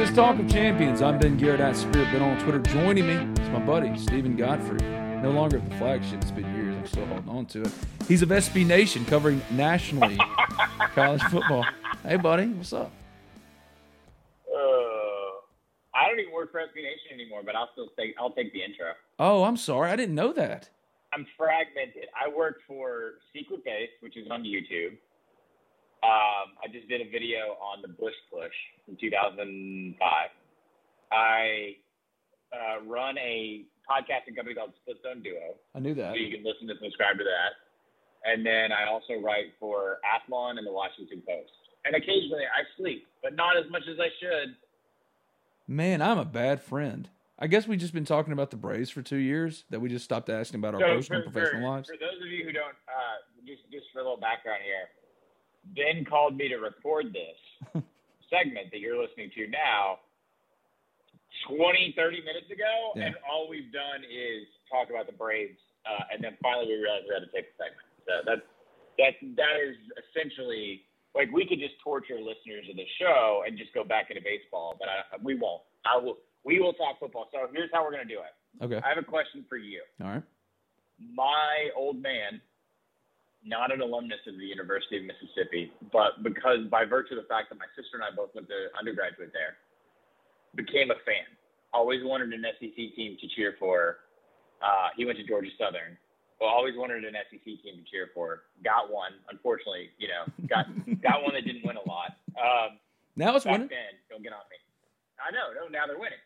This is Talk of Champions. I'm Ben Garrett at Spirit Ben on Twitter. Joining me is my buddy Steven Godfrey. No longer at the flagship. It's been years. I'm still holding on to it. He's of SB Nation, covering nationally college football. Hey, buddy, what's up? Uh, I don't even work for SB Nation anymore, but I'll still take I'll take the intro. Oh, I'm sorry. I didn't know that. I'm fragmented. I work for Secret Base, which is on YouTube. Um, I just did a video on the Bush Push in 2005. I uh, run a podcasting company called Split Zone Duo, I knew that. so you can listen and subscribe to that. And then I also write for Athlon and the Washington Post. And occasionally I sleep, but not as much as I should. Man, I'm a bad friend. I guess we've just been talking about the Braves for two years that we just stopped asking about our So personal for, and professional for, lives. For those of you who don't, uh, just just for a little background here, Ben called me to record this segment that you're listening to now 20, 30 minutes ago, Yeah. and all we've done is talk about the Braves, uh, and then finally we realized we had to take the segment. So that's that's that is essentially like we could just torture listeners of the show and just go back into baseball, but I, we won't. I will. We will talk football. So here's how we're gonna do it. Okay. I have a question for you All right. my old man, not an alumnus of the University of Mississippi, but because by virtue of the fact that my sister and I both went to undergraduate there, became a fan. Always wanted an SEC team to cheer for. Uh, he went to Georgia Southern. Well, always wanted an SEC team to cheer for. Got one. Unfortunately, you know, got got one that didn't win a lot. Um, Now it's winning. then, don't get on me. I know, no, now they're winning.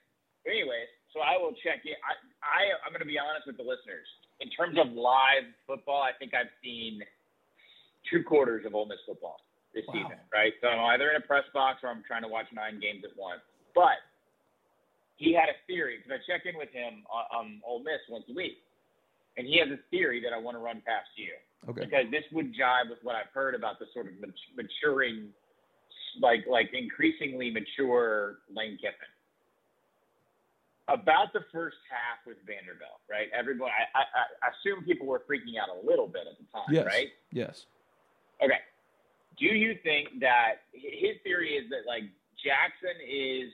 But anyways, so I will check in. I, I, I'm going to be honest with the listeners. In terms of live football, I think I've seen two quarters of Ole Miss football this Wow. season, right? So I'm either in a press box or I'm trying to watch nine games at once. But he had a theory because I check in with him on, on Ole Miss once a week, and he has a theory that I want to run past you Okay. because this would jive with what I've heard about the sort of maturing, like like increasingly mature Lane Kiffin. About the first half with Vanderbilt, right? Everybody, I, I, I assume people were freaking out a little bit at the time, Yes. right? Yes. Okay. Do you think that his theory is that like Jackson is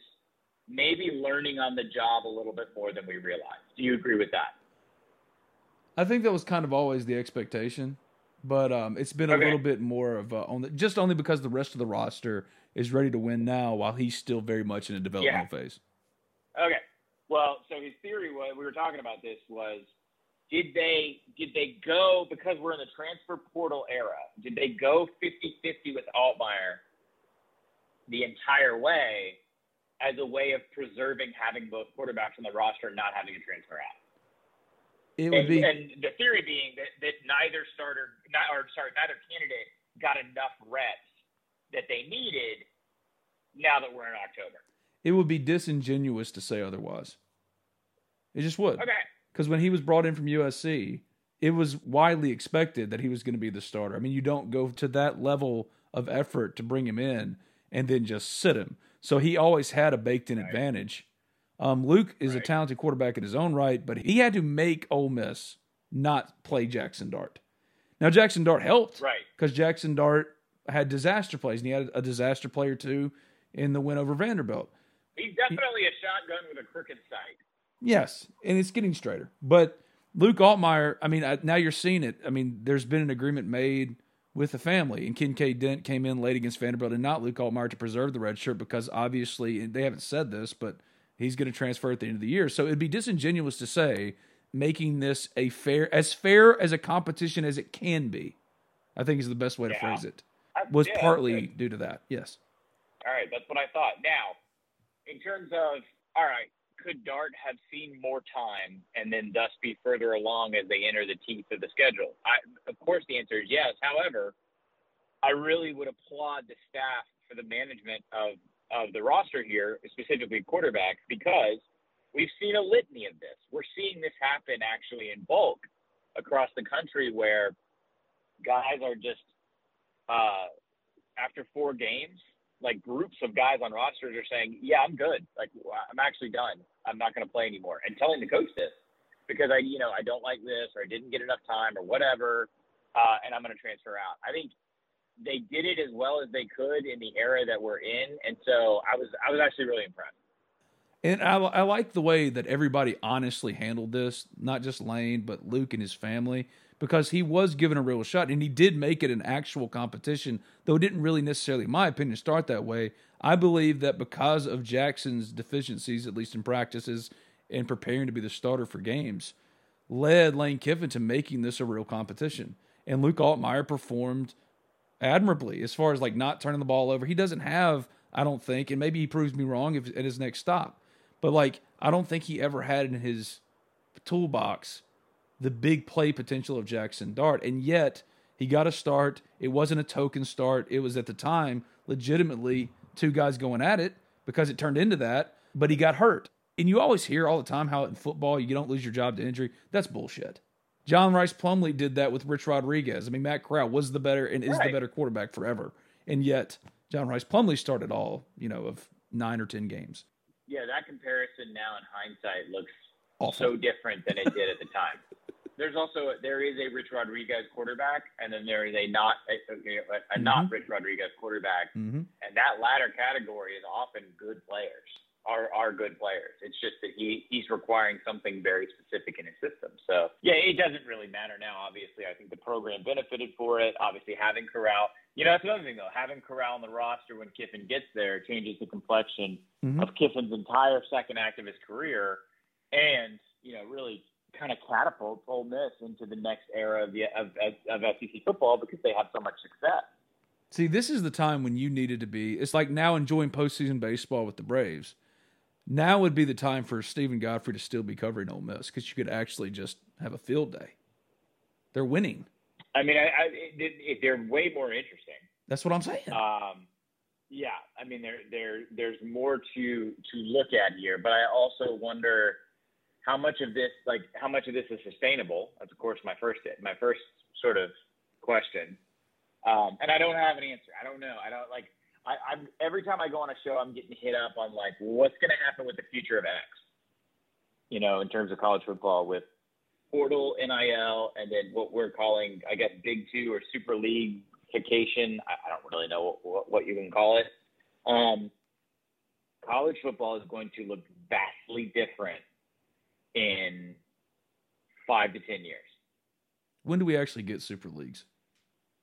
maybe learning on the job a little bit more than we realize? Do you agree with that? I think that was kind of always the expectation, but um, it's been a Okay. little bit more of a, on the, just only because the rest of the roster is ready to win now, while he's still very much in a developmental phase. Okay. Well, so his theory was we were talking about this was did they did they go because we're in the transfer portal era, did they go 50-50 with Altmaier the entire way as a way of preserving having both quarterbacks on the roster and not having a transfer out? It would and, be and the theory being that, that neither starter, not, or sorry, neither candidate got enough reps that they needed. Now that we're in October, it would be disingenuous to say otherwise. It just would. okay, Because when he was brought in from USC, it was widely expected that he was going to be the starter. I mean, you don't go to that level of effort to bring him in and then just sit him. So he always had a baked in advantage. Um, Luke is a talented quarterback in his own right, but he had to make Ole Miss not play Jackson Dart. Now, Jackson Dart helped right, because Jackson Dart had disaster plays, and he had a disaster player too in the win over Vanderbilt. He's definitely a shotgun with a crooked sight. Yes, and it's getting straighter. But Luke Altmaier, I mean, I, now you're seeing it. I mean, there's been an agreement made with the family, and Kinkead Dent came in late against Vanderbilt and not Luke Altmaier to preserve the red shirt because obviously and they haven't said this, but he's going to transfer at the end of the year. So it'd be disingenuous to say making this a fair, as fair as a competition as it can be. I think is the best way to phrase it. Was yeah, partly due to that. Yes. All right, that's what I thought. Now, in terms of all right, could Dart have seen more time and then thus be further along as they enter the teeth of the schedule? I, of course, the answer is yes. However, I really would applaud the staff for the management of of the roster here, specifically quarterback, because we've seen a litany of this. We're seeing this happen actually in bulk across the country, where guys are just uh, after four games like groups of guys on rosters are saying, "Yeah, I'm good. Like I'm actually done. I'm not going to play anymore," and telling the coach this because I, you know, I don't like this or I didn't get enough time or whatever, uh, and I'm going to transfer out. I think they did it as well as they could in the era that we're in, and so I was I was actually really impressed. And I, I like the way that everybody honestly handled this, not just Lane, but Luke and his family, because he was given a real shot and he did make it an actual competition, though it didn't really necessarily, in my opinion, start that way. I believe that because of Jackson's deficiencies, at least in practices and preparing to be the starter for games, led Lane Kiffin to making this a real competition. And Luke Altmaier performed admirably as far as like not turning the ball over. He doesn't have, I don't think, and maybe he proves me wrong if, at his next stop, but like I don't think he ever had in his toolbox the big play potential of Jackson Dart, and yet he got a start. It wasn't a token start. It was at the time legitimately two guys going at it because it turned into that, but he got hurt. And you always hear all the time how in football you don't lose your job to injury. That's bullshit. John Rhys Plumlee did that with Rich Rodriguez. I mean, Matt Corral was the better and is the better quarterback forever. And yet, John Rhys Plumlee started all, you know, of nine or 10 games. Yeah, that comparison now in hindsight looks Awful. so different than it did at the time. There's also there is a Rich Rodriguez quarterback, and then there is a not a, a, not Rich Rodriguez quarterback, Mhm. and that latter category is often good players. Are are good players. It's just that he he's requiring something very specific in his system. So yeah, it doesn't really matter now. Obviously, I think the program benefited for it. Obviously, having Corral, you know, that's another thing though. Having Corral on the roster when Kiffin gets there changes the complexion Mhm. of Kiffin's entire second act of his career, and you know, really kind of catapults Ole Miss into the next era of the of, of, of SEC football because they have so much success. See, this is the time when you needed to be. It's like now enjoying postseason baseball with the Braves. Now would be the time for Steven Godfrey to still be covering Ole Miss because you could actually just have a field day. They're winning. I mean, I, I, it, it, they're way more interesting. That's what I'm saying. Um, yeah, I mean, there, there, there's more to to look at here, but I also wonder how much of this, like, how much of this is sustainable. That's of course my first my first sort of question, um, and I don't have an answer. I don't know. I don't like. I, I'm every time I go on a show, I'm getting hit up on like, what's going to happen with the future of X? You know, in terms of college football with portal, NIL, and then what we're calling, I guess, Big Two or Super League. I, I don't really know what, what, what you can call it. Um, college football is going to look vastly different in five to ten years. when do we actually get Super Leagues?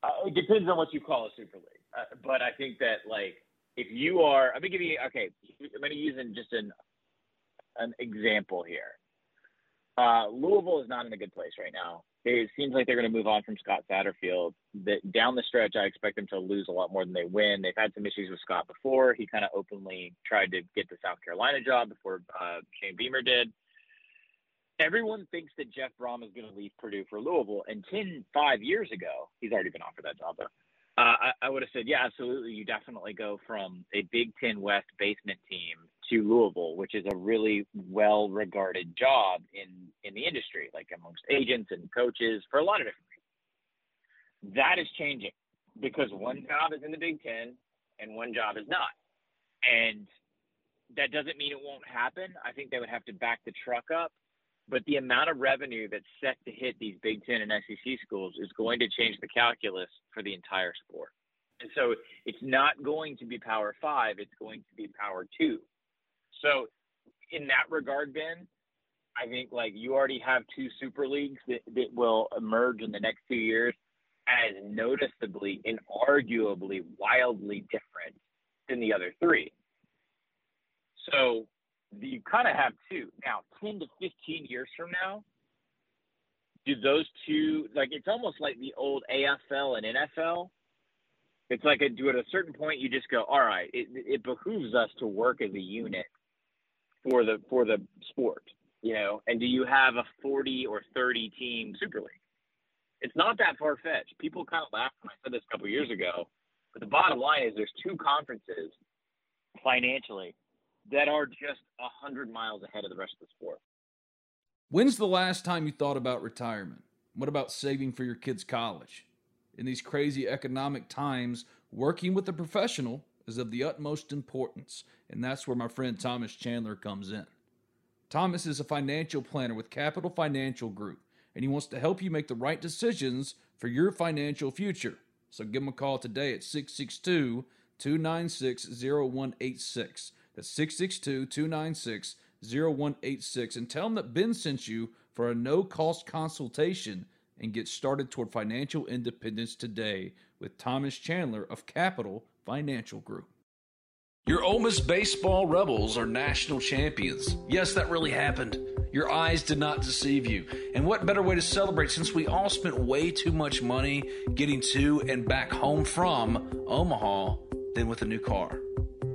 Uh, it depends on what you call a super league, uh, but I think that like if you are, I'm gonna give you okay. I'm gonna use in just an an example here. Uh, Louisville is not in a good place right now. It seems like they're going to move on from Scott Satterfield. That down the stretch, I expect them to lose a lot more than they win. They've had some issues with Scott before. He kind of openly tried to get the South Carolina job before uh, Shane Beamer did. Everyone thinks that Jeff Brohm is going to leave Purdue for Louisville. And 10, five years ago, he's already been offered that job, though. Uh, I, I would have said, yeah, absolutely. You definitely go from a Big Ten West basement team to Louisville, which is a really well regarded job in, in the industry, like amongst agents and coaches for a lot of different reasons. That is changing because one job is in the Big Ten and one job is not. And that doesn't mean it won't happen. I think they would have to back the truck up. But the amount of revenue that's set to hit these Big Ten and SEC schools is going to change the calculus for the entire sport. And so it's not going to be Power Five, it's going to be Power Two. So, in that regard, Ben, I think like you already have two super leagues that, that will emerge in the next two years as noticeably and arguably wildly different than the other three. So you kind of have two. Now, 10 to 15 years from now, do those two like it's almost like the old AFL and NFL? It's like a, do at a certain point you just go, all right, it, it behooves us to work as a unit for the for the sport, you know. And do you have a forty or thirty team Super League? It's not that far fetched. People kind of laughed when I said this a couple years ago, but the bottom line is there's two conferences financially that are just a hundred miles ahead of the rest of the sport. When's the last time you thought about retirement? What about saving for your kids' college? In these crazy economic times, working with a professional is of the utmost importance, and that's where my friend Thomas Chandler comes in. Thomas is a financial planner with Capital Financial Group, and he wants to help you make the right decisions for your financial future. So give him a call today at 662 296 0186. That's 662 296 0186 and tell them that Ben sent you for a no cost consultation and get started toward financial independence today with Thomas Chandler of Capital Financial Group. Your Ole Miss baseball Rebels are national champions. Yes, that really happened. Your eyes did not deceive you. And what better way to celebrate since we all spent way too much money getting to and back home from Omaha than with a new car?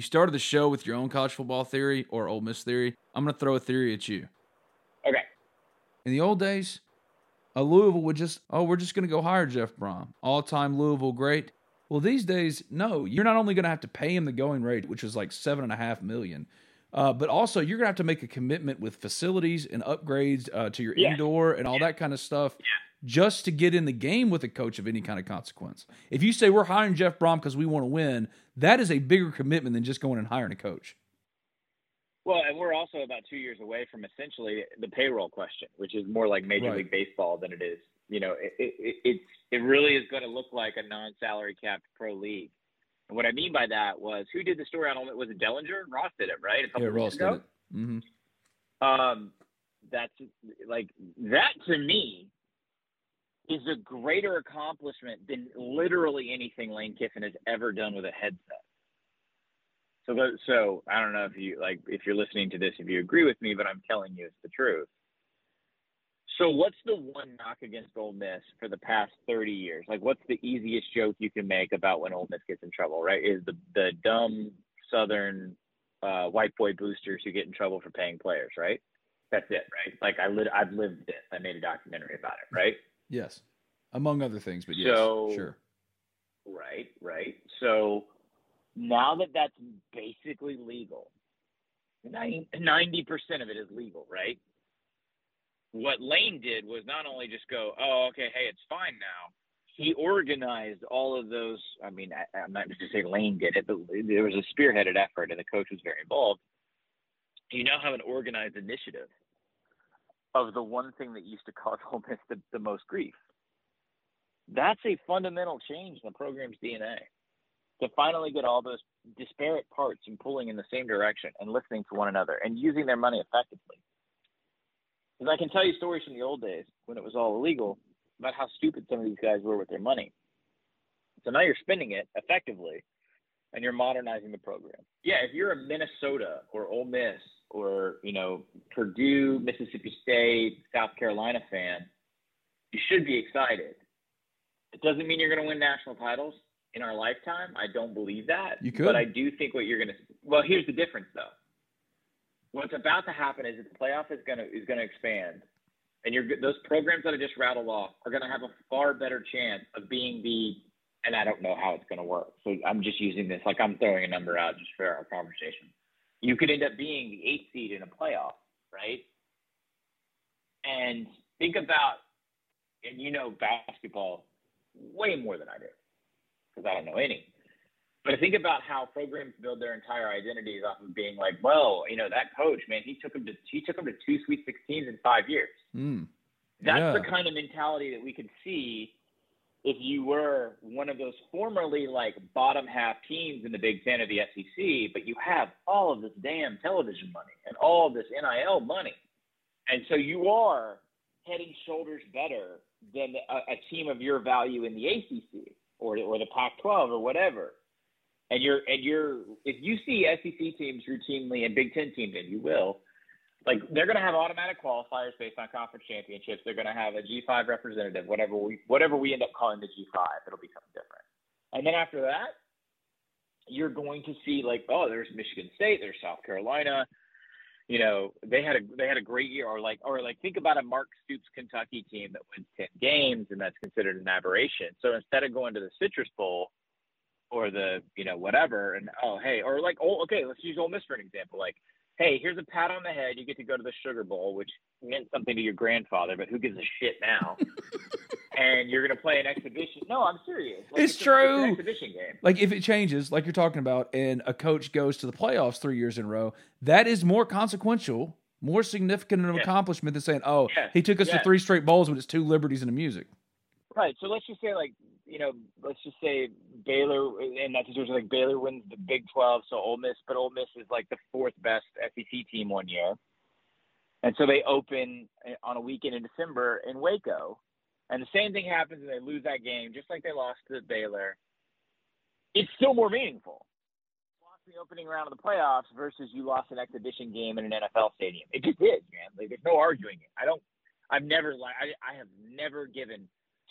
You started the show with your own college football theory or Ole Miss theory. I'm going to throw a theory at you. Okay. In the old days, a Louisville would just, oh, we're just going to go hire Jeff Brohm, All time Louisville great. Well, these days, no. You're not only going to have to pay him the going rate, which is like seven and a half million, uh, but also you're going to have to make a commitment with facilities and upgrades uh, to your Yeah. indoor and all that kind of stuff just to get in the game with a coach of any kind of consequence. If you say we're hiring Jeff Brohm because we want to win, that is a bigger commitment than just going and hiring a coach. Well, and we're also about two years away from essentially the payroll question, which is more like Major Right. League Baseball than it is. You know, it it, it, it really is going to look like a non-salary capped pro league. And what I mean by that was who did the story on Ole Miss? Was it Dellenger? Ross did it, right? A couple Yeah, Ross weeks did ago. it. hmm Um, that's like that to me is a greater accomplishment than literally anything Lane Kiffin has ever done with a headset. So, so I don't know if you like if you're listening to this, if you agree with me, but I'm telling you it's the truth. So, what's the one knock against Ole Miss for the past 30 years? Like, what's the easiest joke you can make about when Ole Miss gets in trouble? Right? Is the the dumb Southern uh, white boy boosters who get in trouble for paying players? Right? That's it, right? Like I lit, I've lived this. I made a documentary about it, right? Yes, among other things, but yes, So- sure. Right, right. So now that that's basically legal, 90 percent of it is legal, right? What Lane did was not only just go, "Oh, okay, hey, it's fine now." He organized all of those. I mean, I, I'm not just to say Lane did it, but there was a spearheaded effort, and the coach was very involved. You now have an organized initiative of the one thing that used to cause Ole Miss the, the most grief. That's a fundamental change in the program's DNA to finally get all those disparate parts and pulling in the same direction and listening to one another and using their money effectively. Because I can tell you stories from the old days when it was all illegal about how stupid some of these guys were with their money. So now you're spending it effectively and you're modernizing the program. Yeah, if you're a Minnesota or Ole Miss or, you know, Purdue, Mississippi State, South Carolina fan, you should be excited. It doesn't mean you're going to win national titles in our lifetime. I don't believe that. You could. But I do think what you're going to Well, here's the difference though. What's about to happen is that the playoff is going to is going to expand and you're those programs that I just rattled off are going to have a far better chance of being the and I don't know how it's going to work. So I'm just using this like I'm throwing a number out just for our conversation. You could end up being the eighth seed in a playoff, right? And think about, and you know basketball way more than I do because I don't know any. But think about how programs build their entire identities off of being like, well, you know, that coach, man, he took him to he took him to two Sweet 16s in five years. Mm. That's Yeah. the kind of mentality that we could see if you were one of those formerly like bottom half teams in the Big Ten or the SEC, but you have all of this damn television money and all of this NIL money, and so you are head and shoulders better than a, a team of your value in the ACC or or the Pac-12 or whatever. And you're and you're if you see SEC teams routinely and Big Ten teams, and you will, like they're going to have automatic qualifiers based on conference championships. They're going to have a G5 representative, whatever we whatever we end up calling the G5. It'll be something different. And then after that, you're going to see like, oh, there's Michigan State, there's South Carolina. You know, they had a they had a great year, or like or like think about a Mark Stoops Kentucky team that wins ten games, and that's considered an aberration. So instead of going to the Citrus Bowl or the you know whatever, and oh hey, or like oh okay, let's use Ole Miss for an example, like hey, here's a pat on the head. You get to go to the Sugar Bowl, which meant something to your grandfather, but who gives a shit now? and you're going to play an exhibition. No, I'm serious. Like, It's a- true. an exhibition game. Like if it changes, like you're talking about, and a coach goes to the playoffs three years in a row, that is more consequential, more significant of an Yeah. accomplishment than saying, "Oh, he took us to three straight bowls with his two liberties and the music." Right. So let's just say, like, you know, let's just say Baylor, in that situation, like Baylor wins the Big 12, so Ole Miss, but Ole Miss is like the fourth best SEC team one year. And so they open eh, on a weekend in December in Waco. And the same thing happens and they lose that game, just like they lost to Baylor. It's still more meaningful. Lost the opening round of the playoffs versus you lost an exhibition game in an NFL stadium. It just is, man. Like, there's no arguing it. I don't, I've never, I, I have never given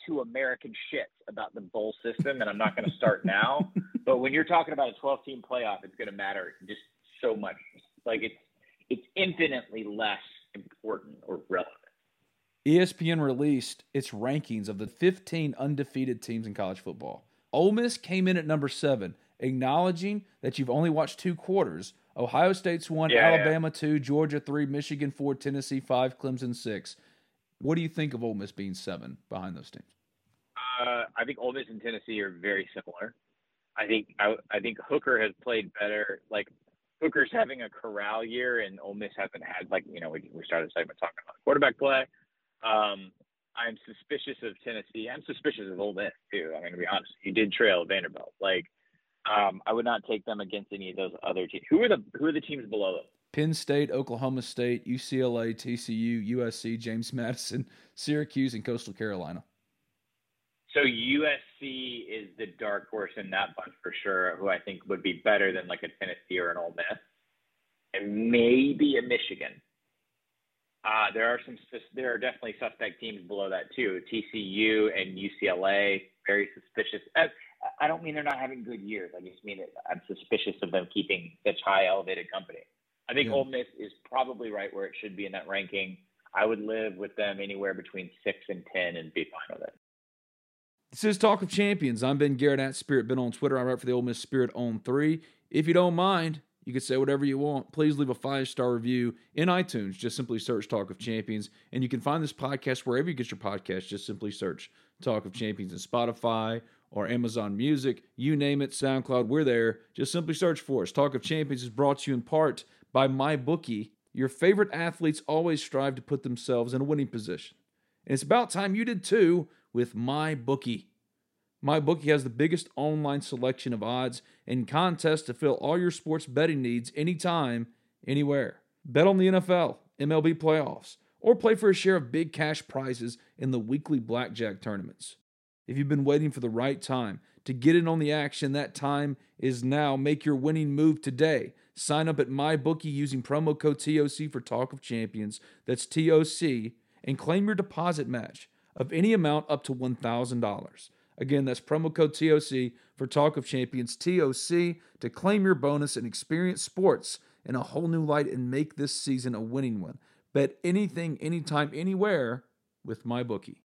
two American shits about the bowl system, and I'm not going to start now. but when you're talking about a 12 team playoff, it's going to matter just so much. Like it's it's infinitely less important or relevant. ESPN released its rankings of the 15 undefeated teams in college football. Ole Miss came in at number seven, acknowledging that you've only watched two quarters. Ohio State's one, Yeah, yeah. Alabama two, Georgia three, Michigan four, Tennessee five, Clemson six. What do you think of Ole Miss being seven behind those teams? Uh, I think Ole Miss and Tennessee are very similar. I think I, I think Hooker has played better. Like Hooker's having a corral year, and Ole Miss hasn't had like you know we, we started the segment talking about quarterback play. Um, I'm suspicious of Tennessee. I'm suspicious of Ole Miss too. I'm mean, to be honest, you did trail Vanderbilt. Like, um, I would not take them against any of those other teams. Who are the Who are the teams below them? Penn State, Oklahoma State, UCLA, TCU, USC, James Madison, Syracuse, and Coastal Carolina. So USC is the dark horse in that bunch for sure, who I think would be better than like a Tennessee or an Ole Miss, and maybe a Michigan. Uh, there are some there are definitely suspect teams below that too. TCU and UCLA very suspicious. I, I don't mean they're not having good years. I just mean that I'm suspicious of them keeping such high elevated company. I think Yeah. Ole Miss is probably right where it should be in that ranking. I would live with them anywhere between six and ten and be fine with it. This is Talk of Champions. I'm Ben Garrett at Spirit Ben on Twitter. I write for the Ole Miss Spirit on three. If you don't mind, You can say whatever you want. Please leave a five star review in iTunes. Just simply search Talk of Champions. And you can find this podcast wherever you get your podcast. Just simply search Talk of Champions in Spotify or Amazon Music. You name it, SoundCloud, we're there. Just simply search for us. Talk of Champions is brought to you in part by MyBookie. Your favorite athletes always strive to put themselves in a winning position. And it's about time you did too with MyBookie. MyBookie has the biggest online selection of odds and contests to fill all your sports betting needs anytime, anywhere. Bet on the NFL, MLB playoffs, or play for a share of big cash prizes in the weekly blackjack tournaments. If you've been waiting for the right time to get in on the action, that time is now. Make your winning move today. Sign up at MyBookie using promo code TOC for Talk of Champions. That's TOC, and claim your deposit match of any amount up to $1,000. Again, that's promo code TOC for Talk of Champions, TOC, to claim your bonus and experience sports in a whole new light and make this season a winning one. Bet anything, anytime, anywhere with my bookie.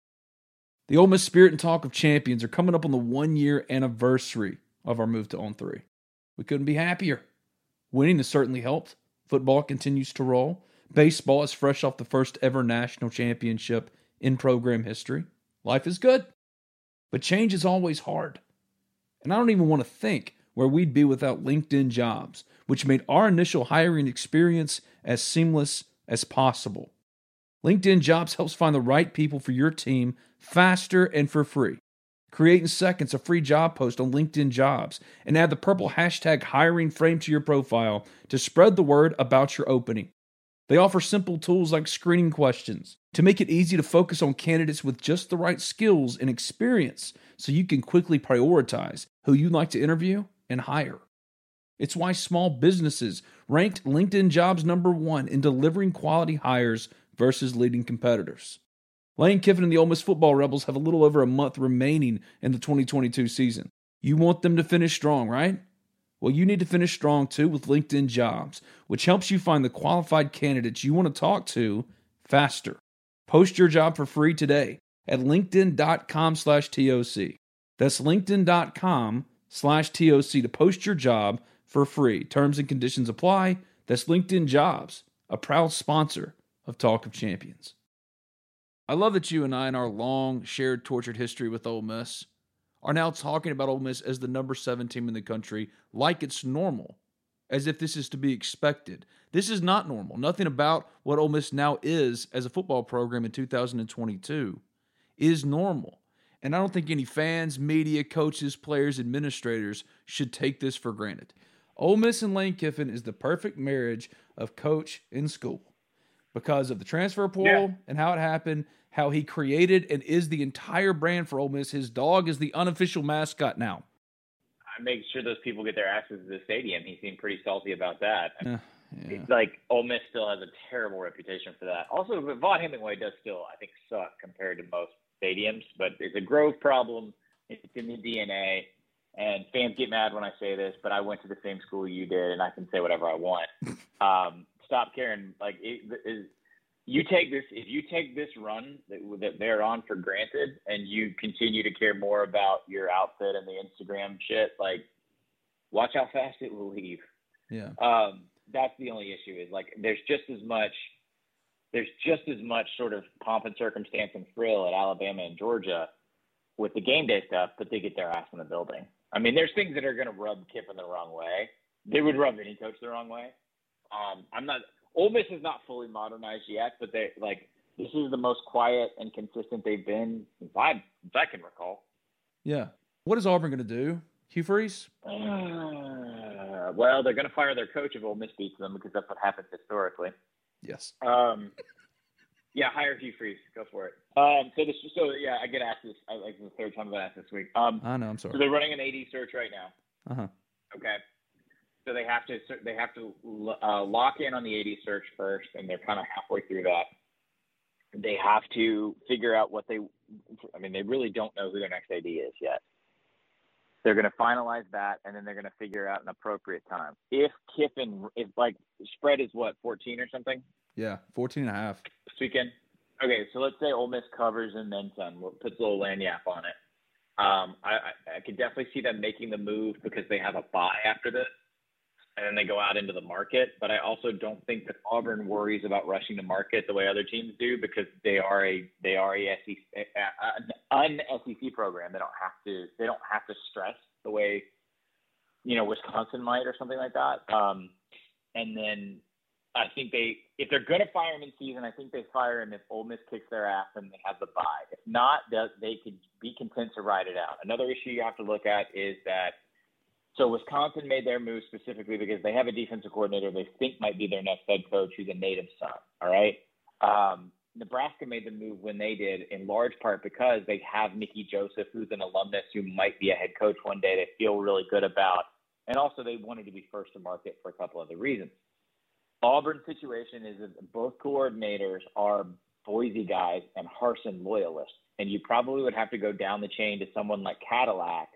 The Ole Miss Spirit and Talk of Champions are coming up on the one year anniversary of our move to On 3. We couldn't be happier. Winning has certainly helped. Football continues to roll. Baseball is fresh off the first ever national championship in program history. Life is good. But change is always hard. And I don't even want to think where we'd be without LinkedIn jobs, which made our initial hiring experience as seamless as possible. LinkedIn jobs helps find the right people for your team faster and for free. Create in seconds a free job post on LinkedIn jobs and add the purple hashtag hiring frame to your profile to spread the word about your opening. They offer simple tools like screening questions to make it easy to focus on candidates with just the right skills and experience so you can quickly prioritize who you'd like to interview and hire. It's why small businesses ranked LinkedIn jobs number one in delivering quality hires versus leading competitors. Lane Kiffin and the Ole Miss football Rebels have a little over a month remaining in the 2022 season. You want them to finish strong, right? Well, you need to finish strong too with LinkedIn Jobs, which helps you find the qualified candidates you want to talk to faster. Post your job for free today at linkedin.com slash TOC. That's linkedin.com slash TOC to post your job for free. Terms and conditions apply. That's LinkedIn Jobs, a proud sponsor of Talk of Champions. I love that you and I, in our long, shared, tortured history with Ole Miss, are now talking about Ole Miss as the number seven team in the country like it's normal, as if this is to be expected. This is not normal. Nothing about what Ole Miss now is as a football program in 2022 is normal. And I don't think any fans, media, coaches, players, administrators should take this for granted. Ole Miss and Lane Kiffin is the perfect marriage of coach and school because of the transfer portal yeah. and how it happened how he created and is the entire brand for Ole Miss. His dog is the unofficial mascot now. I make sure those people get their asses to the stadium. He seemed pretty salty about that. Uh, yeah. It's like Ole Miss still has a terrible reputation for that. Also, but Vaught-Hemingway does still, I think, suck compared to most stadiums, but it's a growth problem. It's in the DNA. And fans get mad when I say this, but I went to the same school you did, and I can say whatever I want. um, stop caring. Like, it, it, you take this if you take this run that, that they're on for granted and you continue to care more about your outfit and the Instagram shit, like watch how fast it will leave. Yeah. Um, that's the only issue is like there's just as much there's just as much sort of pomp and circumstance and frill at Alabama and Georgia with the game day stuff, but they get their ass in the building. I mean, there's things that are going to rub Kiffin the wrong way. They would rub any coach the wrong way. Um, I'm not Ole Miss is not fully modernized yet, but they like this is the most quiet and consistent they've been since I, since I can recall. Yeah. What is Auburn going to do? Hugh Freeze? Uh, well, they're going to fire their coach if Ole Miss beats them because that's what happens historically. Yes. Um, yeah, hire Hugh Freeze. Go for it. Um, so this, so yeah, I get asked this. I like the third time I've been asked this week. Um, I know. I'm sorry. So they're running an AD search right now. Uh huh. Okay so they have to they have to uh, lock in on the AD search first, and they're kind of halfway through that. They have to figure out what they. I mean, they really don't know who their next AD is yet. They're going to finalize that, and then they're going to figure out an appropriate time. If Kiffin, if like spread is what 14 or something. Yeah, 14 and a half. This weekend. Okay, so let's say Ole Miss covers and then some. Puts a little lagniappe on it. Um, I, I, I could definitely see them making the move because they have a buy after this and then they go out into the market. But I also don't think that Auburn worries about rushing to market the way other teams do because they are a they are a SEC an SEC program. They don't have to they don't have to stress the way you know Wisconsin might or something like that. Um, and then I think they if they're going to fire him in season, I think they fire him if Ole Miss kicks their ass and they have the bye. If not, they could be content to ride it out. Another issue you have to look at is that so Wisconsin made their move specifically because they have a defensive coordinator they think might be their next head coach who's a native son. All right. Um, Nebraska made the move when they did, in large part because they have Mickey Joseph, who's an alumnus who might be a head coach one day. They feel really good about, and also they wanted to be first to market for a couple other reasons. Auburn's situation is that both coordinators are Boise guys and Harsin loyalists, and you probably would have to go down the chain to someone like Cadillac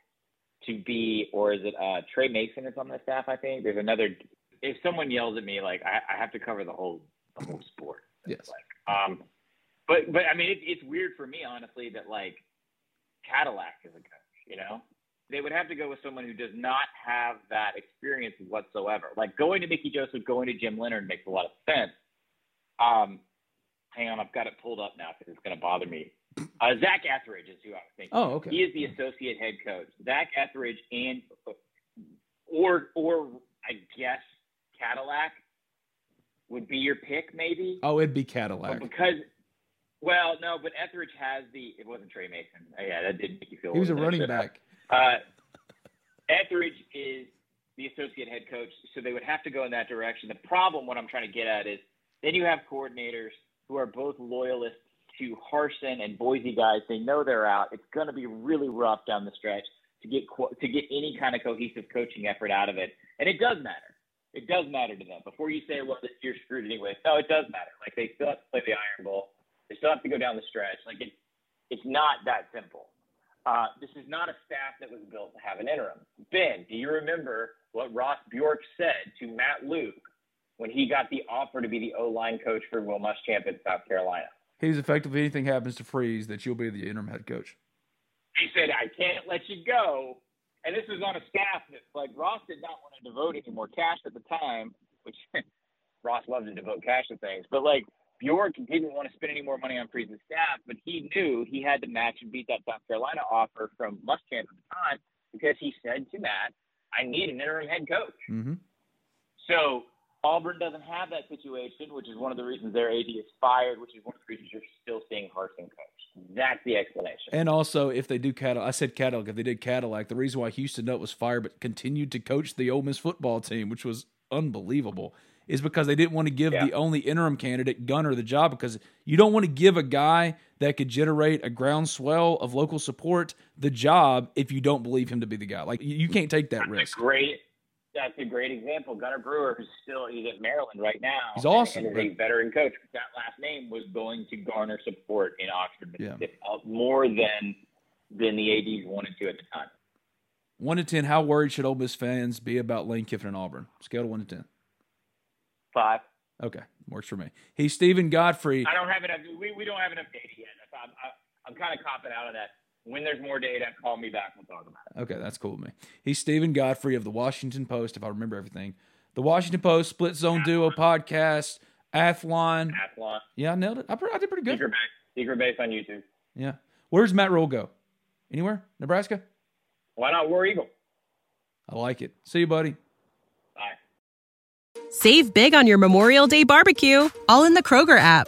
to be, or is it uh, Tre Mason is on the staff? I think there's another. If someone yells at me, like I, I have to cover the whole the whole sport. Yes. Like, um, but but I mean, it, it's weird for me honestly that like Cadillac is a coach. You know, they would have to go with someone who does not have that experience whatsoever. Like going to Mickey Joseph, going to Jim Leonard makes a lot of sense. Um, hang on, I've got it pulled up now because it's going to bother me. Uh, Zac Etheridge is who I was thinking. Oh, okay. He is the associate head coach. Zac Etheridge and or or I guess Cadillac would be your pick, maybe. Oh, it'd be Cadillac. But because, well, no, but Etheridge has the. It wasn't Tre Mason. Oh, yeah, that did make you feel. He was a running back. Uh, Etheridge is the associate head coach, so they would have to go in that direction. The problem, what I'm trying to get at, is then you have coordinators who are both loyalists to Harsin and Boise guys. They know they're out. It's going to be really rough down the stretch to get to get any kind of cohesive coaching effort out of it, and it does matter. It does matter to them. Before you say, "Well, you're screwed anyway," no, it does matter. Like they still have to play the Iron Bowl. They still have to go down the stretch. Like it, it's not that simple. Uh, this is not a staff that was built to have an interim. Ben, do you remember what Ross Bjork said to Matt Luke when he got the offer to be the O line coach for Will Muschamp in South Carolina? He's effective. If anything happens to Freeze, that you'll be the interim head coach. He said, "I can't let you go." And this was on a staff that, like, Ross did not want to devote any more cash at the time, which Ross loves to devote cash to things. But like Bjork didn't want to spend any more money on Freeze's staff, but he knew he had to match and beat that South Carolina offer from Muschamp at the time because he said to Matt, "I need an interim head coach." Mm-hmm. So Auburn doesn't have that situation, which is one of the reasons their AD is fired, which is one of the reasons you're still seeing Harsin coach. That's the explanation. And also, if they do Cadillac, I said Cadillac. If they did Cadillac, the reason why Houston Nutt was fired but continued to coach the Ole Miss football team, which was unbelievable, is because they didn't want to give Yeah. the only interim candidate Gunter the job because you don't want to give a guy that could generate a groundswell of local support the job if you don't believe him to be the guy. Like you can't take that That's risk. great. That's a great example. Gunter Brewer, who's still he's at Maryland right now. He's awesome, And is a veteran coach. That last name was going to garner support in Oxford, Yeah. Uh, more than than the ads wanted to at the time. One to ten, how worried should Ole Miss fans be about Lane Kiffin and Auburn? Scale to one to ten. Five. Okay, works for me. He's Steven Godfrey. I don't have enough. We, we don't have enough data yet. I'm, I'm kind of copping out of that. When there's more data, call me back. We'll talk about it. Okay, that's cool with me. He's Steven Godfrey of the Washington Post, if I remember everything. The Washington Post, Split Zone Duo podcast, Athlon. Athlon. Yeah, I nailed it. I, pre- I did pretty good. Secret base. Secret base on YouTube. Yeah. Where's Matt Rhule go? Anywhere? Nebraska? Why not War Eagle? I like it. See you, buddy. Bye. Save big on your Memorial Day barbecue, all in the Kroger app.